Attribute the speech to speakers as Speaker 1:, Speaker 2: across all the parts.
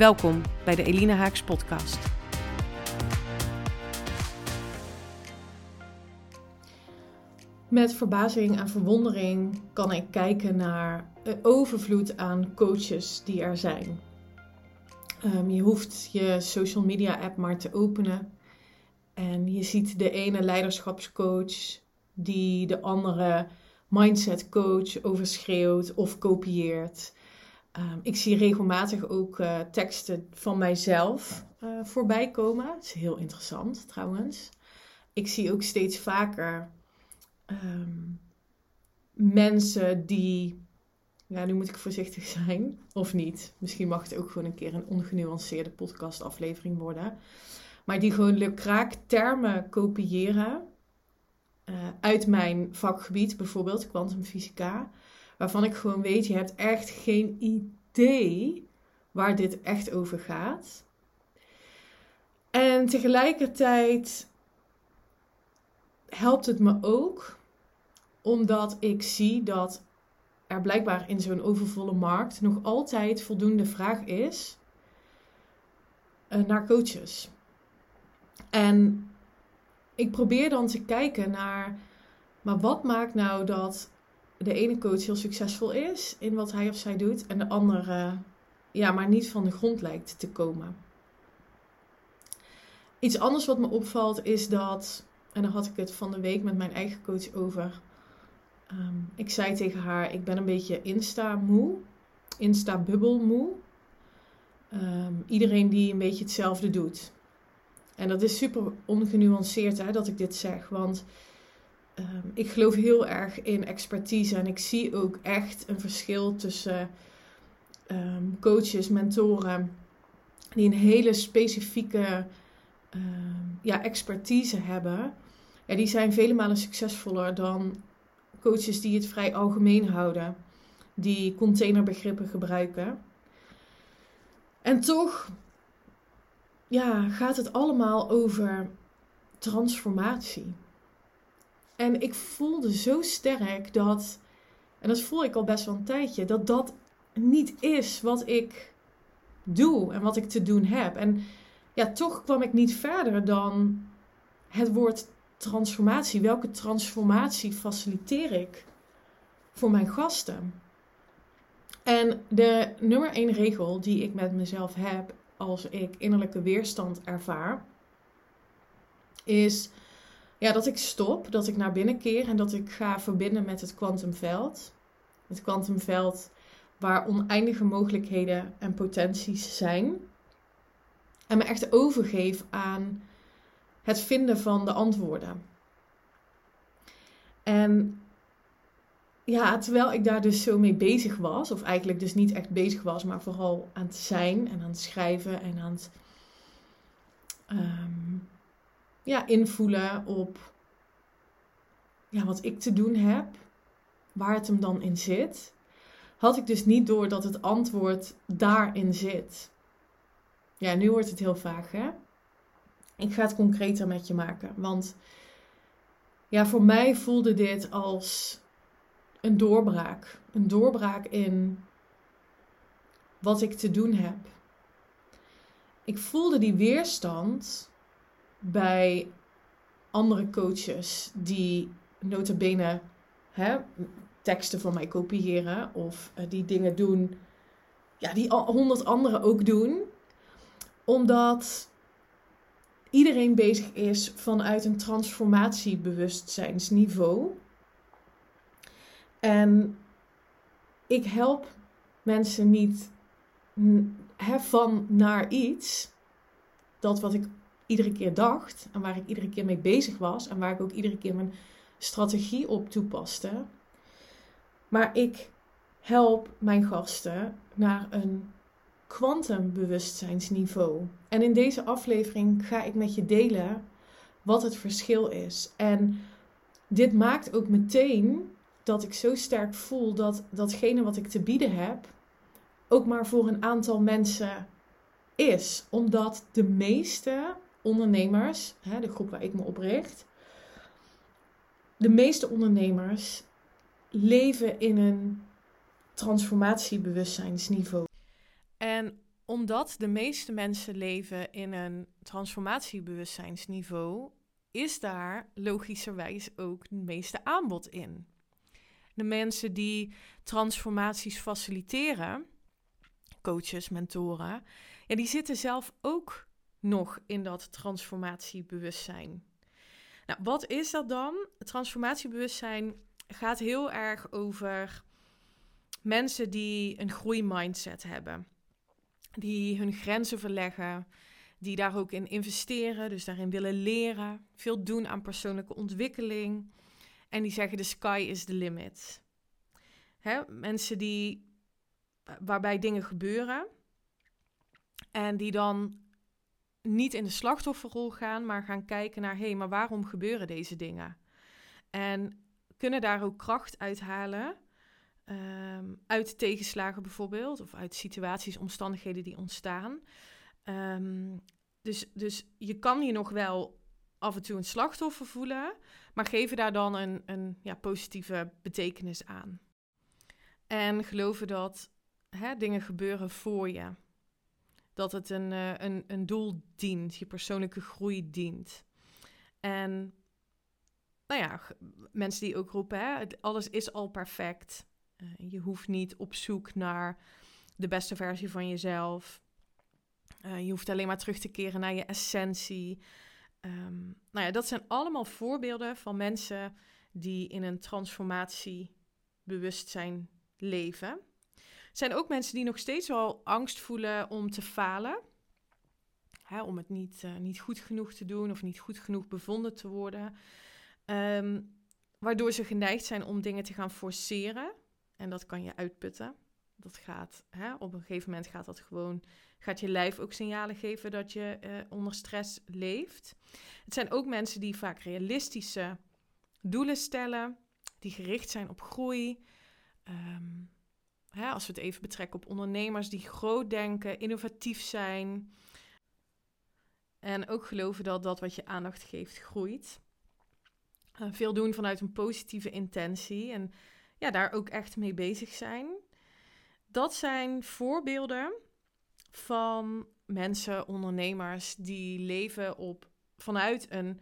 Speaker 1: Welkom bij de Elina Haaks podcast. Met verbazing en verwondering kan ik kijken naar de overvloed aan coaches die er zijn. Um, je hoeft je social media app maar te openen en je ziet de ene leiderschapscoach die de andere mindset coach overschreeuwt of kopieert. Ehm, ik zie regelmatig ook uh, teksten van mijzelf uh, voorbij komen. Dat is heel interessant trouwens. Ik zie ook steeds vaker um, mensen die, ja, nu moet ik voorzichtig zijn, of niet. Misschien mag het ook gewoon een keer een ongenuanceerde podcastaflevering worden. Maar die gewoon lukraak termen kopiëren uh, uit mijn vakgebied, bijvoorbeeld kwantumfysica waarvan ik gewoon weet, je hebt echt geen idee waar dit echt over gaat. En tegelijkertijd helpt het me ook omdat ik zie dat er blijkbaar in zo'n overvolle markt nog altijd voldoende vraag is uh, naar coaches. En ik probeer dan te kijken naar, maar wat maakt nou dat de ene coach heel succesvol is in wat hij of zij doet en de andere ja, maar niet van de grond lijkt te komen. Iets anders wat me opvalt is dat, en daar had ik het van de week met mijn eigen coach over. Ehm, ik zei tegen haar: Ik ben een beetje Insta-moe, Insta-bubbel-moe. Ehm, iedereen die een beetje hetzelfde doet. En dat is super ongenuanceerd hè, dat ik dit zeg, want Ehm, ik geloof heel erg in expertise en ik zie ook echt een verschil tussen ehm, coaches, mentoren, die een hele specifieke ehm, ja, expertise hebben. Ja, die zijn vele malen succesvoller dan coaches die het vrij algemeen houden, die containerbegrippen gebruiken. En toch ja, gaat het allemaal over transformatie. En ik voelde zo sterk dat, en dat voel ik al best wel een tijdje, dat dat niet is wat ik doe en wat ik te doen heb. En ja, toch kwam ik niet verder dan het woord transformatie. Welke transformatie faciliteer ik voor mijn gasten? En de nummer één regel die ik met mezelf heb als ik innerlijke weerstand ervaar, is ja, dat ik stop, dat ik naar binnen keer en dat ik ga verbinden met het kwantumveld. Het kwantumveld waar oneindige mogelijkheden en potenties zijn. En me echt overgeef aan het vinden van de antwoorden. En ja, terwijl ik daar dus zo mee bezig was, of eigenlijk dus niet echt bezig was, maar vooral aan het zijn en aan het schrijven en aan het um, ja, invoelen op ja, wat ik te doen heb, waar het hem dan in zit, had ik dus niet door dat het antwoord daarin zit. Ja, nu wordt het heel vaag, hè? Ik ga het concreter met je maken, want ja, voor mij voelde dit als een doorbraak. Een doorbraak in wat ik te doen heb. Ik voelde die weerstand bij andere coaches die notabene hè, teksten van mij kopiëren of uh, die dingen doen ja, die honderd anderen ook doen. Omdat iedereen bezig is vanuit een transformatiebewustzijnsniveau. En ik help mensen niet van naar iets. Dat wat ik iedere keer dacht en waar ik iedere keer mee bezig was en waar ik ook iedere keer mijn strategie op toepaste. Maar ik help mijn gasten naar een kwantumbewustzijnsniveau. En in deze aflevering ga ik met je delen wat het verschil is. En dit maakt ook meteen dat ik zo sterk voel dat datgene wat ik te bieden heb, ook maar voor een aantal mensen is. Omdat de meeste ondernemers, de groep waar ik me op richt, de meeste ondernemers leven in een transformatiebewustzijnsniveau. En omdat de meeste mensen leven in een transformatiebewustzijnsniveau, is daar logischerwijs ook het meeste aanbod in. De mensen die transformaties faciliteren, coaches, mentoren, ja, die zitten zelf ook nog in dat transformatiebewustzijn. Nou, wat is dat dan? Transformatiebewustzijn gaat heel erg over mensen die een groeimindset hebben, die hun grenzen verleggen, die daar ook in investeren, dus daarin willen leren, veel doen aan persoonlijke ontwikkeling en die zeggen: de sky is the limit. Hè? Mensen die waarbij dingen gebeuren en die dan niet in de slachtofferrol gaan, maar gaan kijken naar: hé, maar waarom gebeuren deze dingen? En kunnen daar ook kracht uithalen. Um, uit tegenslagen bijvoorbeeld, of uit situaties, omstandigheden die ontstaan. Ehm, dus, dus je kan je nog wel af en toe een slachtoffer voelen, maar geven daar dan een, een ja, positieve betekenis aan. En geloven dat hè, dingen gebeuren voor je. Dat het een, uh, een, een doel dient, je persoonlijke groei dient. En nou ja, mensen die ook roepen, hè, alles is al perfect. Uh, je hoeft niet op zoek naar de beste versie van jezelf. Uh, je hoeft alleen maar terug te keren naar je essentie. Um, nou ja, dat zijn allemaal voorbeelden van mensen die in een transformatiebewustzijn leven. Zijn ook mensen die nog steeds wel angst voelen om te falen. Hè, om het niet, uh, niet goed genoeg te doen of niet goed genoeg bevonden te worden. Um, waardoor ze geneigd zijn om dingen te gaan forceren. En dat kan je uitputten. Dat gaat, hè, op een gegeven moment gaat dat gewoon, gaat je lijf ook signalen geven dat je uh, onder stress leeft. Het zijn ook mensen die vaak realistische doelen stellen, die gericht zijn op groei. Um, als we het even betrekken op ondernemers die groot denken, innovatief zijn. En ook geloven dat dat wat je aandacht geeft groeit. Uh, veel doen vanuit een positieve intentie en ja, daar ook echt mee bezig zijn. Dat zijn voorbeelden van mensen, ondernemers die leven op vanuit een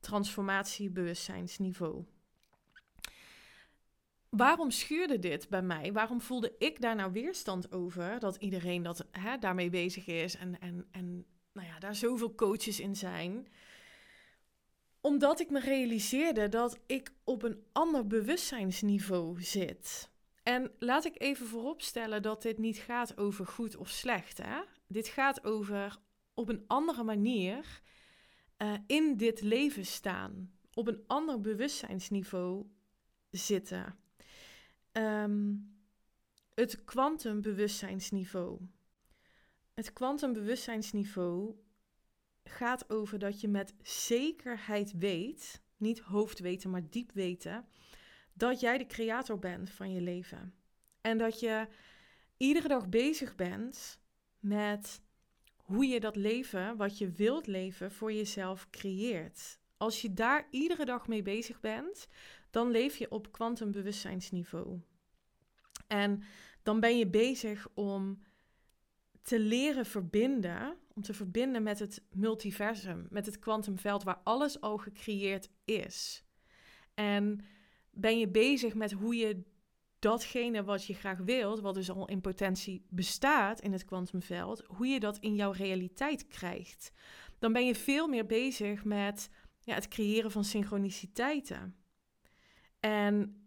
Speaker 1: transformatiebewustzijnsniveau. Waarom schuurde dit bij mij? Waarom voelde ik daar nou weerstand over? Dat iedereen dat, hè, daarmee bezig is en, en, en nou ja, daar zoveel coaches in zijn. Omdat ik me realiseerde dat ik op een ander bewustzijnsniveau zit. En laat ik even vooropstellen dat dit niet gaat over goed of slecht. Hè? Dit gaat over op een andere manier uh, in dit leven staan. Op een ander bewustzijnsniveau zitten. Um, het kwantumbewustzijnsniveau. Het kwantumbewustzijnsniveau gaat over dat je met zekerheid weet, niet hoofd weten, maar diep weten, dat jij de creator bent van je leven. En dat je iedere dag bezig bent met hoe je dat leven, wat je wilt leven, voor jezelf creëert. Als je daar iedere dag mee bezig bent, dan leef je op kwantumbewustzijnsniveau. En dan ben je bezig om te leren verbinden, om te verbinden met het multiversum, met het kwantumveld waar alles al gecreëerd is. En ben je bezig met hoe je datgene wat je graag wilt, wat dus al in potentie bestaat in het kwantumveld, hoe je dat in jouw realiteit krijgt. Dan ben je veel meer bezig met ja, het creëren van synchroniciteiten. En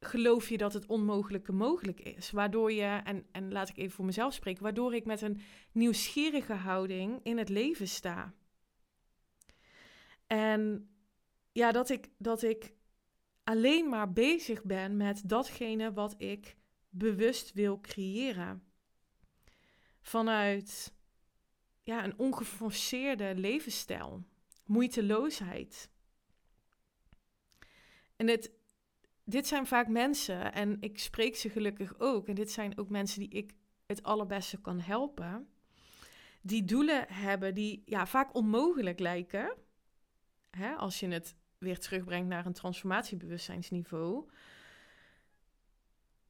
Speaker 1: geloof je dat het onmogelijke mogelijk is. Waardoor je, en, en laat ik even voor mezelf spreken, waardoor ik met een nieuwsgierige houding in het leven sta. En ja, dat ik, dat ik alleen maar bezig ben met datgene wat ik bewust wil creëren. vanuit ja, een ongeforceerde levensstijl, moeiteloosheid. En het, dit zijn vaak mensen, en ik spreek ze gelukkig ook, en dit zijn ook mensen die ik het allerbeste kan helpen, die doelen hebben die ja, vaak onmogelijk lijken. Hè, als je het weer terugbrengt naar een transformatiebewustzijnsniveau.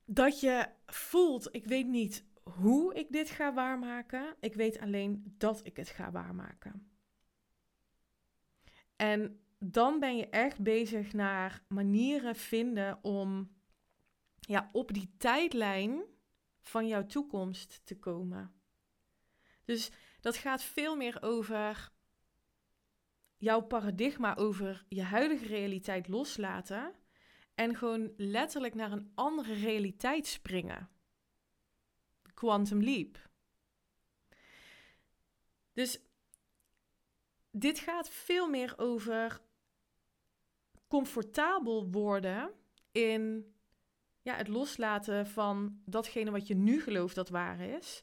Speaker 1: Dat je voelt, ik weet niet hoe ik dit ga waarmaken. Ik weet alleen dat ik het ga waarmaken. En dan ben je echt bezig naar manieren vinden om ja, op die tijdlijn van jouw toekomst te komen. Dus dat gaat veel meer over jouw paradigma over je huidige realiteit loslaten en gewoon letterlijk naar een andere realiteit springen. Quantum leap. Dus dit gaat veel meer over comfortabel worden in ja, het loslaten van datgene wat je nu gelooft dat waar is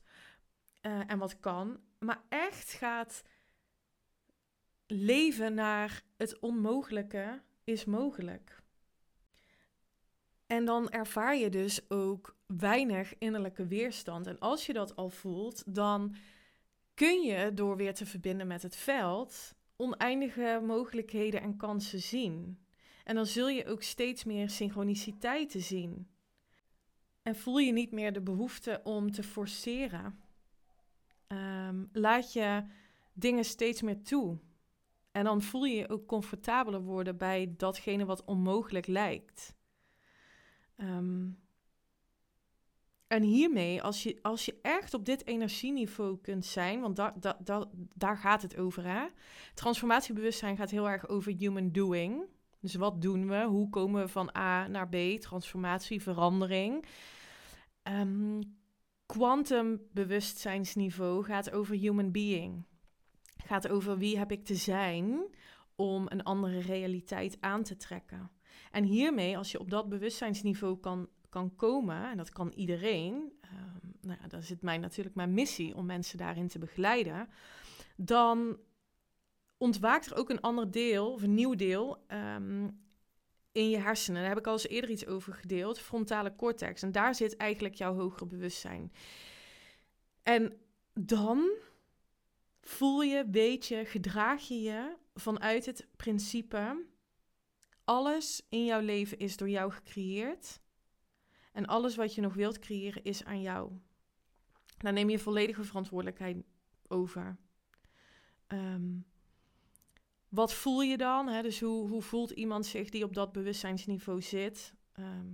Speaker 1: uh, en wat kan, maar echt gaat leven naar het onmogelijke is mogelijk. En dan ervaar je dus ook weinig innerlijke weerstand. En als je dat al voelt, dan kun je door weer te verbinden met het veld oneindige mogelijkheden en kansen zien. En dan zul je ook steeds meer synchroniciteiten zien. En voel je niet meer de behoefte om te forceren. Ehm, laat je dingen steeds meer toe. En dan voel je je ook comfortabeler worden bij datgene wat onmogelijk lijkt. Ehm, en hiermee, als je, als je echt op dit energieniveau kunt zijn, want da, da, da, daar gaat het over. Hè? Transformatiebewustzijn gaat heel erg over human doing. Dus wat doen we? Hoe komen we van A naar B? Transformatie, verandering. Um, quantum bewustzijnsniveau gaat over human being gaat over wie heb ik te zijn om een andere realiteit aan te trekken. En hiermee, als je op dat bewustzijnsniveau kan, kan komen, en dat kan iedereen, um, nou ja, dat is het mij natuurlijk mijn missie om mensen daarin te begeleiden, dan ontwaakt er ook een ander deel, of een nieuw deel, ehm, in je hersenen. Daar heb ik al eens eerder iets over gedeeld, frontale cortex. En daar zit eigenlijk jouw hogere bewustzijn. En dan voel je, weet je, gedraag je je vanuit het principe: alles in jouw leven is door jou gecreëerd. En alles wat je nog wilt creëren is aan jou. Daar neem je volledige verantwoordelijkheid over. Ehm, wat voel je dan? Hè? Dus hoe, hoe voelt iemand zich die op dat bewustzijnsniveau zit? Ehm,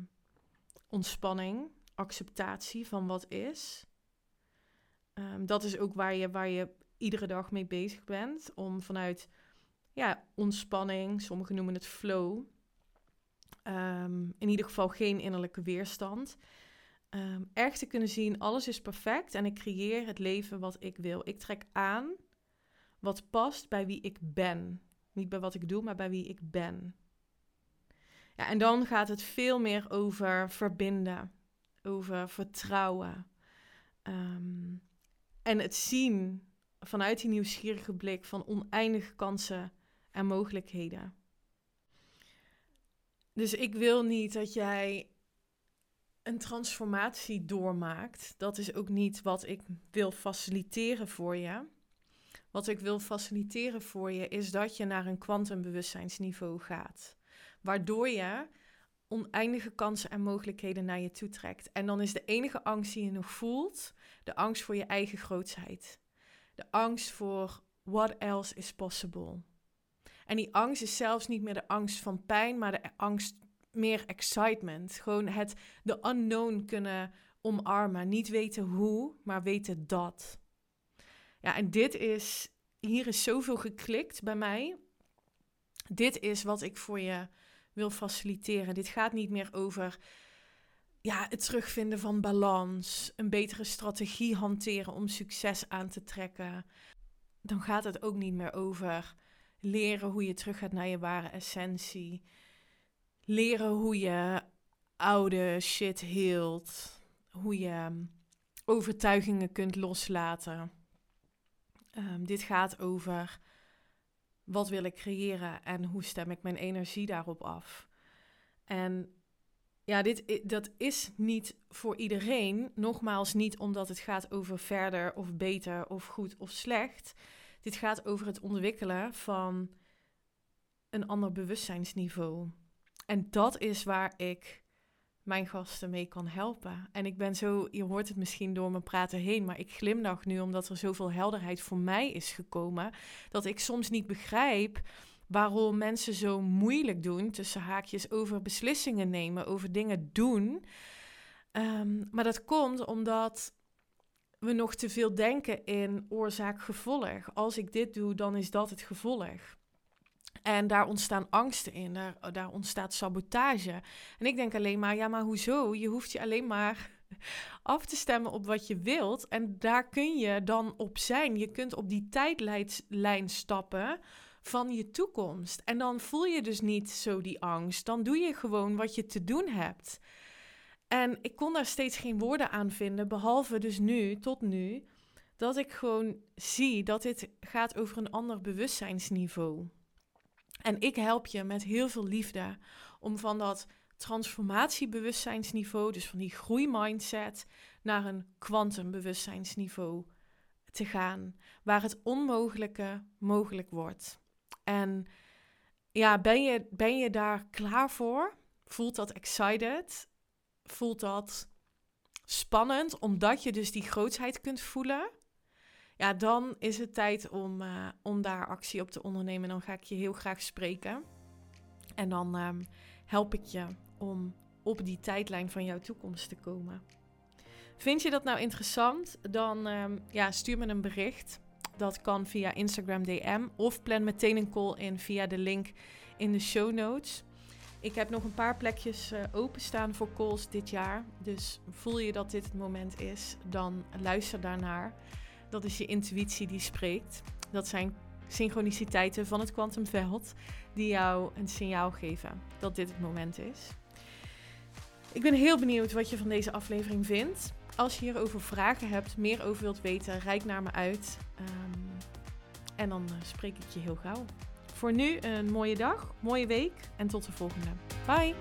Speaker 1: ontspanning, acceptatie van wat is. Ehm, dat is ook waar je, waar je iedere dag mee bezig bent. Om vanuit ja, ontspanning, sommigen noemen het flow. Ehm, in ieder geval geen innerlijke weerstand. Um, echt te kunnen zien, alles is perfect en ik creëer het leven wat ik wil. Ik trek aan wat past bij wie ik ben. Niet bij wat ik doe, maar bij wie ik ben. Ja, en dan gaat het veel meer over verbinden, over vertrouwen. Um, en het zien vanuit die nieuwsgierige blik van oneindige kansen en mogelijkheden. Dus ik wil niet dat jij een transformatie doormaakt. Dat is ook niet wat ik wil faciliteren voor je. Wat ik wil faciliteren voor je is dat je naar een kwantumbewustzijnsniveau gaat. Waardoor je oneindige kansen en mogelijkheden naar je toe trekt. En dan is de enige angst die je nog voelt, de angst voor je eigen grootsheid. De angst voor what else is possible. En die angst is zelfs niet meer de angst van pijn, maar de angst meer excitement. Gewoon het de unknown kunnen omarmen. Niet weten hoe, maar weten dat. Ja, en dit is, hier is zoveel geklikt bij mij. Dit is wat ik voor je wil faciliteren. Dit gaat niet meer over ja, het terugvinden van balans, een betere strategie hanteren om succes aan te trekken. Dan gaat het ook niet meer over leren hoe je terug gaat naar je ware essentie. Leren hoe je oude shit heelt. Hoe je overtuigingen kunt loslaten. Ehm, dit gaat over wat wil ik creëren en hoe stem ik mijn energie daarop af. En ja, dit, dat is niet voor iedereen. Nogmaals, niet omdat het gaat over verder of beter of goed of slecht. Dit gaat over het ontwikkelen van een ander bewustzijnsniveau. En dat is waar ik mijn gasten mee kan helpen. En ik ben zo, je hoort het misschien door mijn praten heen, maar ik glimlach nu omdat er zoveel helderheid voor mij is gekomen. Dat ik soms niet begrijp waarom mensen zo moeilijk doen, tussen haakjes, over beslissingen nemen, over dingen doen. Ehm, maar dat komt omdat we nog te veel denken in oorzaak-gevolg. Als ik dit doe, dan is dat het gevolg. En daar ontstaan angsten in, daar, daar ontstaat sabotage. En ik denk alleen maar, ja, maar hoezo? Je hoeft je alleen maar af te stemmen op wat je wilt. En daar kun je dan op zijn. Je kunt op die tijdlijn stappen van je toekomst. En dan voel je dus niet zo die angst. Dan doe je gewoon wat je te doen hebt. En ik kon daar steeds geen woorden aan vinden, behalve dus nu, tot nu, dat ik gewoon zie dat dit gaat over een ander bewustzijnsniveau. En ik help je met heel veel liefde om van dat transformatiebewustzijnsniveau, dus van die groeimindset, naar een kwantumbewustzijnsniveau te gaan, waar het onmogelijke mogelijk wordt. En ja, ben je, ben je daar klaar voor? Voelt dat excited? Voelt dat spannend, omdat je dus die grootsheid kunt voelen? Ja, dan is het tijd om, uh, om daar actie op te ondernemen. Dan ga ik je heel graag spreken. En dan um, help ik je om op die tijdlijn van jouw toekomst te komen. Vind je dat nou interessant? Dan um, ja, stuur me een bericht. Dat kan via Instagram DM of plan meteen een call in via de link in de show notes. Ik heb nog een paar plekjes uh, openstaan voor calls dit jaar. Dus voel je dat dit het moment is, dan luister daarnaar. Dat is je intuïtie die spreekt. Dat zijn synchroniciteiten van het kwantumveld die jou een signaal geven dat dit het moment is. Ik ben heel benieuwd wat je van deze aflevering vindt. Als je hierover vragen hebt, meer over wilt weten, reik naar me uit. Um, en dan uh, spreek ik je heel gauw. Voor nu een mooie dag, mooie week en tot de volgende. Bye!